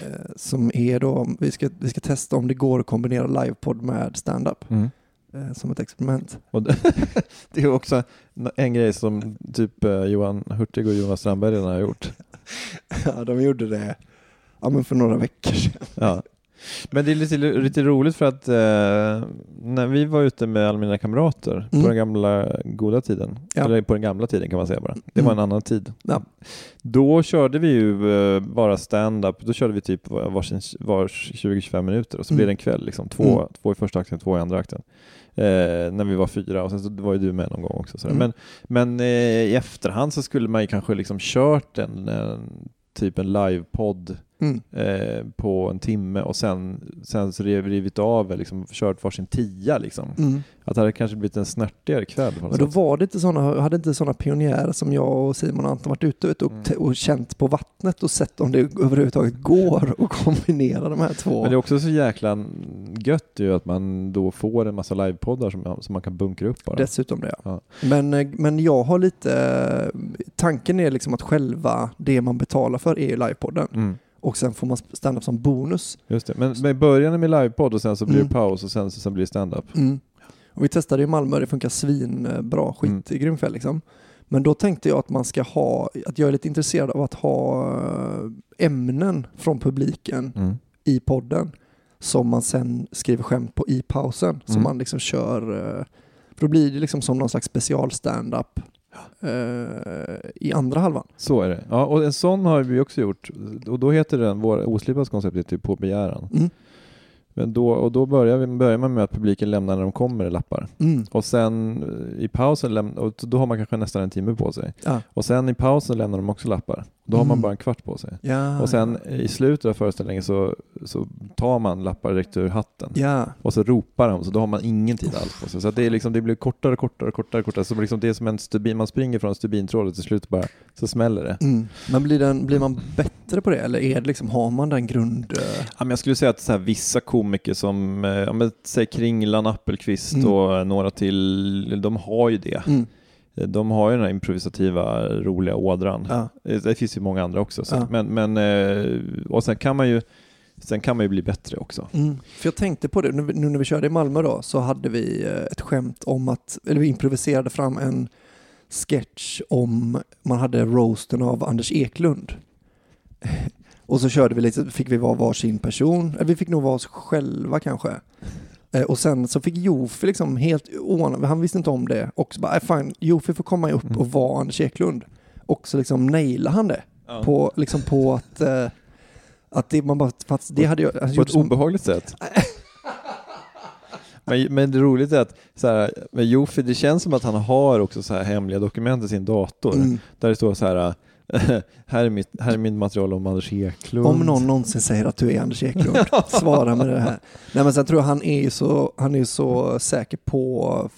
Eh, som är då, vi ska, vi ska testa om det går att kombinera livepodd med stand-up Mm. eh, som ett experiment. Det är också en grej som typ eh, Johan Hurtig och Jonas Strandberg redan har gjort. ja, de gjorde det ja, men för några veckor sedan. Ja. Men det är lite, lite roligt för att eh, när vi var ute med alla mina kamrater Mm. på den gamla goda tiden, Ja. eller på den gamla tiden kan man säga bara, det var en Mm. annan tid. Ja. Då körde vi ju eh, bara stand-up, då körde vi typ varsin, vars 20-25 minuter och så Mm. blev det en kväll, liksom. två, Mm. två i första akten, två i andra akten. Eh, när vi var fyra och sen så var ju du med någon gång också. Sådär. Mm. Men, men eh, i efterhand så skulle man ju kanske liksom kört en, en typ en livepodd Mm. eh, på en timme och sen, sen så rivit av, liksom, kört varsin tia liksom. Mm. Att det hade kanske blivit en snärtigare kväll Men då var det inte såna, hade inte sådana pionjärer som jag och Simon och Anton varit ute vet, och, Mm. och känt på vattnet och sett om det överhuvudtaget går att kombinera de här två. Men det är också så jäkla gött ju att man då får en massa livepoddar som, som man kan bunkra upp bara. Dessutom det. Ja. Men, eh, men jag har lite, tanken är liksom att själva det man betalar för är ju livepodden Mm, och sen får man stand-up som bonus. just det. Men, men början med livepodd och sen så blir Mm. det paus och sen, sen blir det stand-up. Mm. Och vi testade i Malmö, det funkar svinbra, Mm. skitgrym kväll liksom. Men då tänkte jag att man ska ha, att jag är lite intresserad av att ha eh, ämnen från publiken Mm. i podden som man sen skriver skämt på i pausen. Så Mm. man liksom kör, eh, för då blir det liksom som någon slags special stand-up eh, i andra halvan. Så är det. Ja, och en sån har vi också gjort. Och då heter den, vår oslipas koncept heter typ På begäran. Mm. Men då, och då börjar, vi, börjar man med att publiken lämnar när de kommer lappar. Mm. Och sen eh, i pausen, och då har man kanske nästan en timme på sig. Ja. Och sen i pausen lämnar de också lappar. Då har man Mm. bara en kvart på sig. Ja, Och sen i slutet av föreställningen så, så tar man lappar direkt ur hatten. ja. Och så ropar de, så då har man ingen tid alls på sig. Så det, är liksom, det blir kortare, kortare, kortare, kortare. Så liksom det är som en stubin, man springer från stubintrådet till slut bara, så smäller det. Mm. Men blir, den, blir man bättre på det eller är det liksom, har man den grund... eh, Ja, men jag skulle säga att så här, vissa komiker som, eh, ja, men, säg Kringlan, Appelqvist Mm. och några till, de har ju det. Mm. De har ju den här improvisativa, roliga ådran. Ja. Det det finns ju många andra också. Så. Ja. Men, men, eh, och sen kan man ju Sen kan man ju bli bättre också. Mm. För jag tänkte på det, nu, nu när vi körde i Malmö då, så hade vi eh, ett skämt om att, eller vi improviserade fram en sketch om man hade roasten av Anders Eklund. Och så körde vi lite, fick vi vara varsin person, eller vi fick nog vara oss själva kanske. Eh, Och sen så fick Jofi liksom helt oanad, han visste inte om det, och så bara, "Nej, fine, Jofi får komma upp Mm. och vara Anders Eklund. Och så liksom nailade han det. På, liksom på att, eh, att det, man bara, för att det hade jag, han På ett som- obehagligt sätt. men, men det roliga är att så här, med Jofi, det känns som att han har också så här hemliga dokument i sin dator. Mm. Där det står så här, här är, mitt, här är mitt material om Anders Eklund. Om någon någonsin säger att du är Anders Eklund, svara med det här. Nej men sen tror jag han är ju så, han är så säker på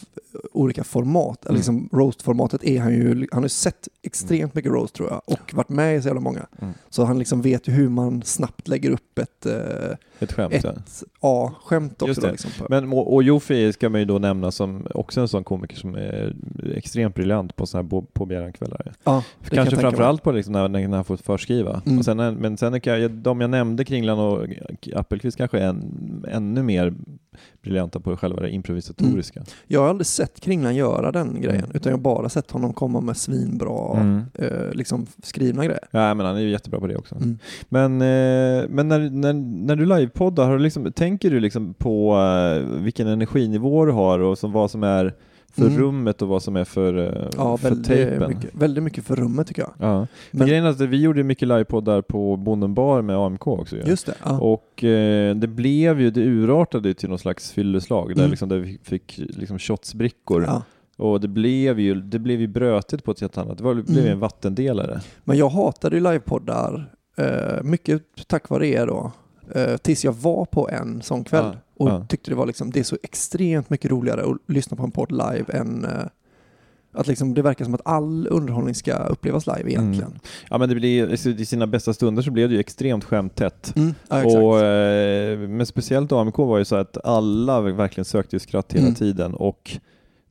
olika format. Mm. liksom roast-formatet är han ju, han har sett extremt mycket roast tror jag och varit med i så jävla många. Mm. Så han liksom vet ju hur man snabbt lägger upp ett, eh, Ett skämt. ett ja. A-skämt också. Just Då, liksom. Men, och Jofi ska man ju då nämna som också en sån komiker som är extremt briljant på sådana här på, på begäran-kvällar. ja, kan Kanske mig. framförallt på liksom när, när han får förskriva. Mm. Och sen, men sen är jag, de jag nämnde, Kringlan och Appelqvist, kanske är en, ännu mer briljanta på själva det improvisatoriska. Jag har aldrig sett Kringlan göra den grejen, Mm. utan jag har bara sett honom komma med svinbra Mm. eh, liksom skrivna grejer. Ja, men han är ju jättebra på det också. Mm. Men, eh, men när, när, när du livepoddar, har du liksom, tänker du liksom på eh, vilken energinivå du har och som, vad som är för Mm. rummet och vad som är för, eh, Ja, för väldigt tejpen? mycket, väldigt mycket för rummet tycker jag. Ja. Men- grejen är att vi gjorde mycket livepoddar på Bonden bar med AMK också. ju. Just det. Ja. Och eh, det blev ju, det urartade ju till någon slags fylleslag där, Mm. liksom, där vi fick liksom shotsbrickor. Ja. Och det blev ju, det blev ju brötigt på ett helt annat, det var, det blev Mm. en vattendelare. Men jag hatade ju livepoddar, eh, mycket tack vare er då, eh, tills jag var på en sån kväll. Och ja. tyckte det var liksom, det är så extremt mycket roligare att lyssna på en podd live än eh, att liksom, det verkar som att all underhållning ska upplevas live egentligen. Ja men det blir, alltså, i sina bästa stunder så blev det ju extremt skämttätt. Mm. Ja. Och, eh, men speciellt AMK var ju så att alla verkligen sökte skratt hela Mm. tiden och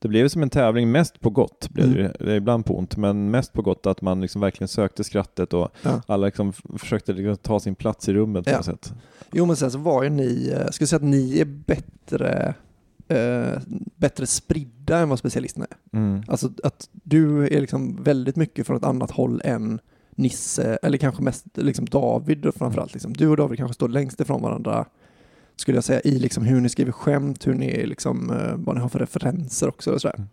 det blev som en tävling mest på gott, blev det. Mm. ibland på ont, men mest på gott att man liksom verkligen sökte skrattet och Ja. alla liksom försökte liksom ta sin plats i rummet på Ja. något sätt. Jo men sen så var ju ni, eh, jag skulle säga att ni är bättre, eh, bättre spridda än vad specialisterna är. Mm. Alltså att du är liksom väldigt mycket från ett annat håll än Nisse, eller kanske mest liksom David framförallt. Liksom. Du och David kanske står längst ifrån varandra skulle jag säga, i liksom hur ni skriver skämt, hur ni liksom, eh, vad ni har för referenser också och sådär. Mm.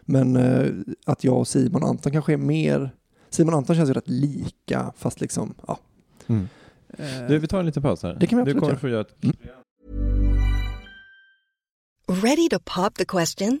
Men eh, att jag och Simon och Anton kanske är mer, Simon och Anton känns ju rätt lika, fast liksom, ja. Mm. Eh, Du, vi tar en liten paus här. Det kan vi Du absolut kommer göra. få göra ett Ready to pop the question?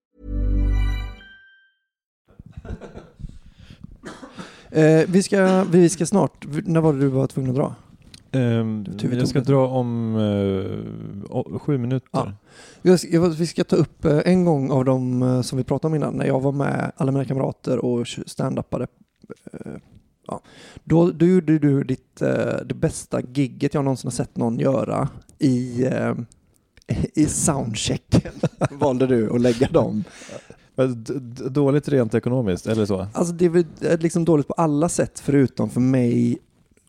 Eh, vi, ska, vi ska snart, när var det du var tvungen att dra? Tog jag ska dra om eh, å- sju minuter. Ja. Jag ska- jag- Vi ska ta upp eh, en gång av de eh, som vi pratade om innan, när jag var med alla mina kamrater och stand-upade. eh, Ja. Då, då gjorde du ditt, eh, det bästa gigget jag någonsin har sett någon göra i, eh, i soundchecken. Valde du att lägga dem. Dåligt rent ekonomiskt, eller så? Alltså det är väl eh, liksom dåligt på alla sätt förutom för mig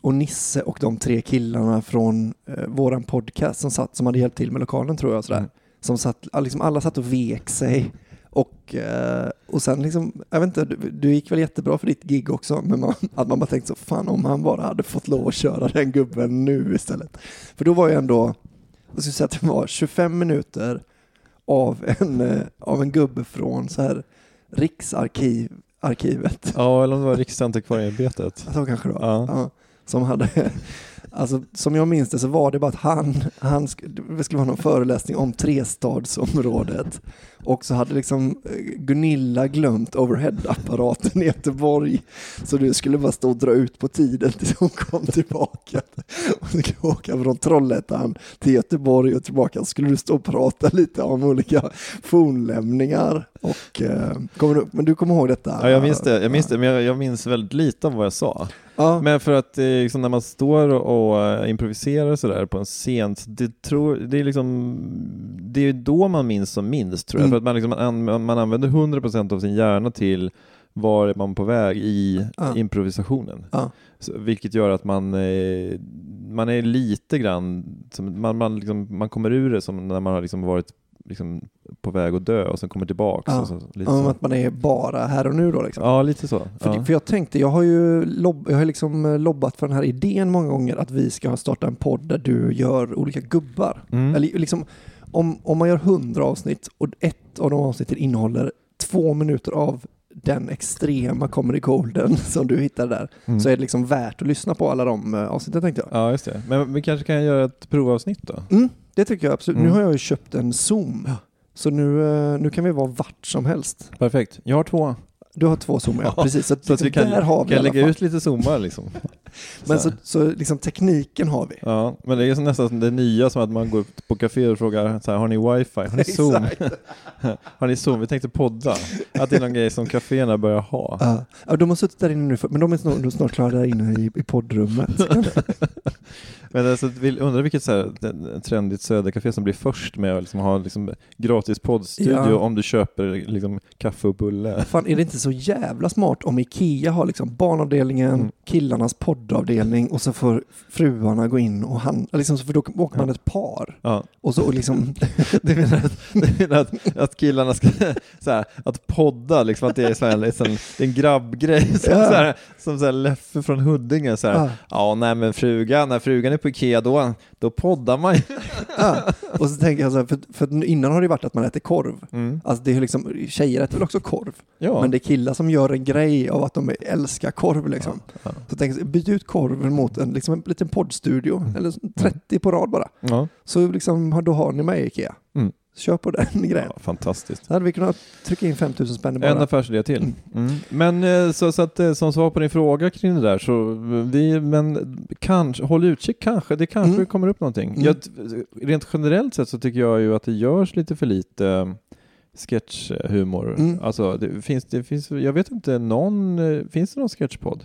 och Nisse och de tre killarna från eh, våran podcast som, satt, som hade hjälpt till med lokalen tror jag. Sådär. Mm. Som satt, liksom alla satt och vek sig. Och, eh, och sen liksom, jag vet inte, du, du gick väl jättebra för ditt gig också, men man, att man bara tänkte så, fan om han bara hade fått lov att köra den gubben nu istället. För då var ju ändå, jag skulle säga att det var 25 minuter av en, eh, av en gubbe från så här Riksarkiv, arkivet. Ja, eller om det var Riksantikvarieämbetet. Så kanske det var. Ja. Ja, som hade, alltså som jag minns det så var det bara att han, han sk- det skulle vara någon föreläsning om trestadsområdet och så hade liksom eh, Gunilla glömt overhead-apparaten i Göteborg så du skulle bara stå och dra ut på tiden tills hon kom tillbaka. Och skulle åka från Trollhättan till Göteborg och tillbaka så skulle du stå och prata lite om olika fornlämningar och eh, kommer du, men du kommer ihåg detta? Ja, jag minns det, jag minns det men jag, jag minns väldigt lite om vad jag sa. Ja. Men för att eh, liksom, när man står och, improviserar sådär på en scen, det, tror, det är liksom det är då man minns som minst tror jag. För att man, liksom, man, an- man använder 100% av sin hjärna till var är man på väg i Ja. improvisationen. Ja. Så, vilket gör att man, eh, man är lite grann, som, man, man, liksom, man kommer ur det som när man har liksom varit liksom, på väg att dö och sen kommer tillbaka. Ja. Så, lite Ja, så. att man är bara här och nu då liksom. Ja, lite så. För, ja. för jag tänkte, jag har ju lobb, jag har liksom eh, lobbat för den här idén många gånger att vi ska starta en podd där du gör olika gubbar. Mm. Eller liksom, om, om man gör hundra avsnitt och ett av de avsnitten innehåller två minuter av den extrema comedy golden som du hittade där, Mm. så är det liksom värt att lyssna på alla de eh, avsnitten tänkte jag. Ja, just det. Men vi kanske kan göra ett provavsnitt då? Mm, det tycker jag absolut. Mm. Nu har jag ju köpt en Zoom, så nu, eh, nu kan vi vara vart som helst. Perfekt. Jag har två. Du har två Zoom, ja. Precis. Så, Så att vi liksom, kan, där har vi kan lägga ut lite zoomar liksom. Men Så så, liksom tekniken har vi. Ja, men det är nästan som det nya som att man går upp på café och frågar så här, har ni wifi? Har ni zoom? Har ni zoom? Vi tänkte podda. Att det är någon grej som kaféerna börjar ha. Ja. Ja, de har suttit där inne nu, men de är snart, snart klara där inne i, i poddrummet. Men alltså, undrar vilket så här, trendigt södercafé som blir först med att liksom ha liksom, gratis poddstudio Ja. om du köper liksom, kaffe och bulle. Fan, är det inte så jävla smart om Ikea har liksom barnavdelningen, Mm. killarnas poddavdelning och så får fruarna gå in och han, liksom, för då åker man ett par. Ja. Och så och liksom, Du menar att, du menar att, att killarna ska, så här, att podda, liksom att det är så här, liksom, en grabbgrej, som, Ja. så här, som så här Leffe från Huddinge, så här, Ja. ja. nej men frugan, när frugan är på Ikea då, då poddar man ju. ja. Och så tänker jag så här, för, för innan har det varit att man äter korv. Mm. Alltså det är liksom, tjejer äter väl också korv? Ja. Men det är killar som gör en grej av att de älskar korv liksom. Ja. Så tänk, byt ut korven mot en, liksom en liten poddstudio, Mm. eller 30 på rad bara. Ja. Så liksom, har- då har ni med Ikea. Mm. Kör på den grejen. Ja, fantastiskt. Så hade vi kunnat trycka in 5000 spänn i bara. En affärsidé till. Mm. Men eh, så, så att eh, som svar på din fråga kring det där så eh, vi, men kanske, håll utkik kanske, det kanske Mm. kommer upp någonting. Mm. Jag, rent generellt sett så tycker jag ju att det görs lite för lite sketchhumor. Mm. Alltså det finns, det finns, jag vet inte, någon, finns det någon sketchpodd?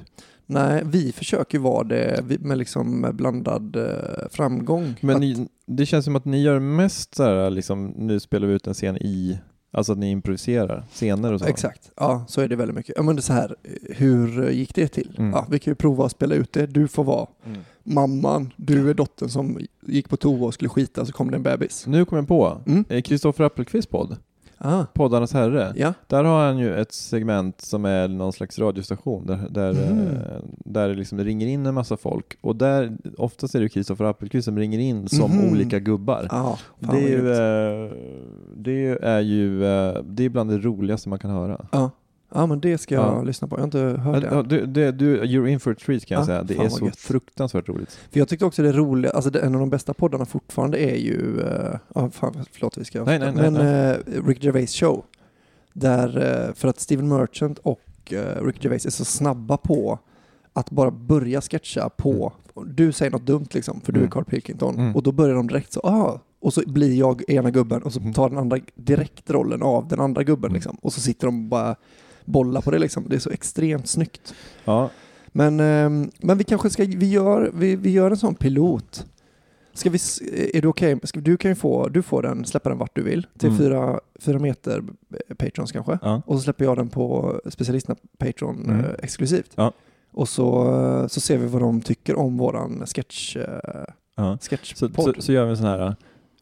Nej, vi försöker vara det med liksom blandad eh, framgång. Men Att- ni, det känns som att ni gör mest så här, liksom, nu spelar vi ut en scen i, alltså att ni improviserar scener och så. Exakt, ja så är det väldigt mycket. Ja men det är så här, hur gick det till? Mm. Ja, vi kan ju prova att spela ut det. Du får vara Mm. mamman, du är dottern som gick på toa och skulle skita så kom det en bebis. Nu kommer jag på, Mm. eh, Kristoffer Appelqvists podd, Ah, Poddarnas herre. ja. Där har han ju ett segment som är någon slags radiostation där, där, eh, där det liksom ringer in en massa folk och där oftast är det Kristoffer Appelqvist som ringer in som Mhm. olika gubbar. Fan det, är ju, grymt. eh, det är ju det är bland det roligaste man kan höra. ja. Ja men det ska jag Ja. lyssna på. Jag har inte hört Ja, det. du, det, du, you're in for a treat kan jag Ja, säga. Det är så gött. fruktansvärt roligt. För jag tyckte också det roliga, alltså det, en av de bästa poddarna fortfarande är ju, uh, oh, fan, förlåt vi ska Nej, nej, nej, men eh, Rick Gervais show. Där, eh, för att Steven Merchant och eh, Rick Gervais är så snabba på att bara börja sketcha på, du säger något dumt liksom, för du är Mm. Carl Pilkington, Mm. och då börjar de direkt så, ah, och så blir jag ena gubben och så Mm. tar den andra direkt rollen av den andra gubben Mm. liksom, och så sitter de bara bollar på det liksom. Det är så extremt snyggt. Ja, Men, ehm, men vi kanske ska, vi gör, vi, vi gör en sån pilot. Ska vi, s- är det okej? Ska- Du kan ju få, du får den, släppa den vart du vill. Till Mm. fyra, fyra meter eh, patrons kanske. ja. Och så släpper jag den på specialisterna Patreon Mm. eh, exklusivt. Ja. Och så, eh, så ser vi vad de tycker om våran sketch, eh, ja. Så, sketchpodd. så, så gör vi en sån här,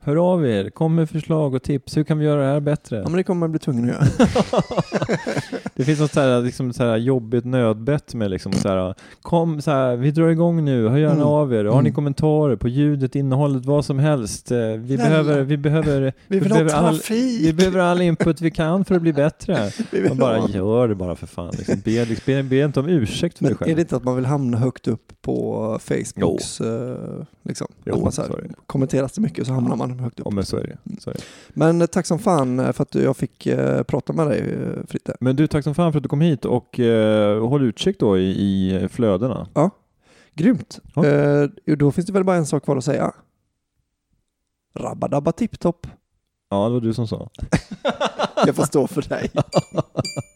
hör av er, kom med förslag och tips, hur kan vi göra det här bättre? Ja men det kommer man bli tvungen att göra. det finns något så här, liksom så här jobbigt nödbett med liksom så här, kom så här, vi drar igång nu, hör gärna Mm. av er, har ni Mm. kommentarer på ljudet, innehållet, vad som helst. Eh, Vi Snälla. behöver, vi behöver, Vi vill behöver all, vi behöver all input vi kan för att bli bättre. Vi Man bara ha- gör det bara för fan. Liksom. Be, liksom, be, be inte om ursäkt för dig Men själv. är det inte att man vill hamna högt upp på Facebooks, eh, liksom? Jo, att man så så är här, kommenteras det mycket så hamnar man högt upp. Ja, men så är det. Så är det. Men eh, tack som fan eh, för att jag fick eh, prata med dig Fritte. Men du, tack som fan för att du kom hit och eh, håll utkik då i, i flödena. Grymt. Ja. Eh, då finns det väl bara en sak kvar att säga. Rabba-dabba tipptopp. Ja, det var du som sa. Jag får stå för dig.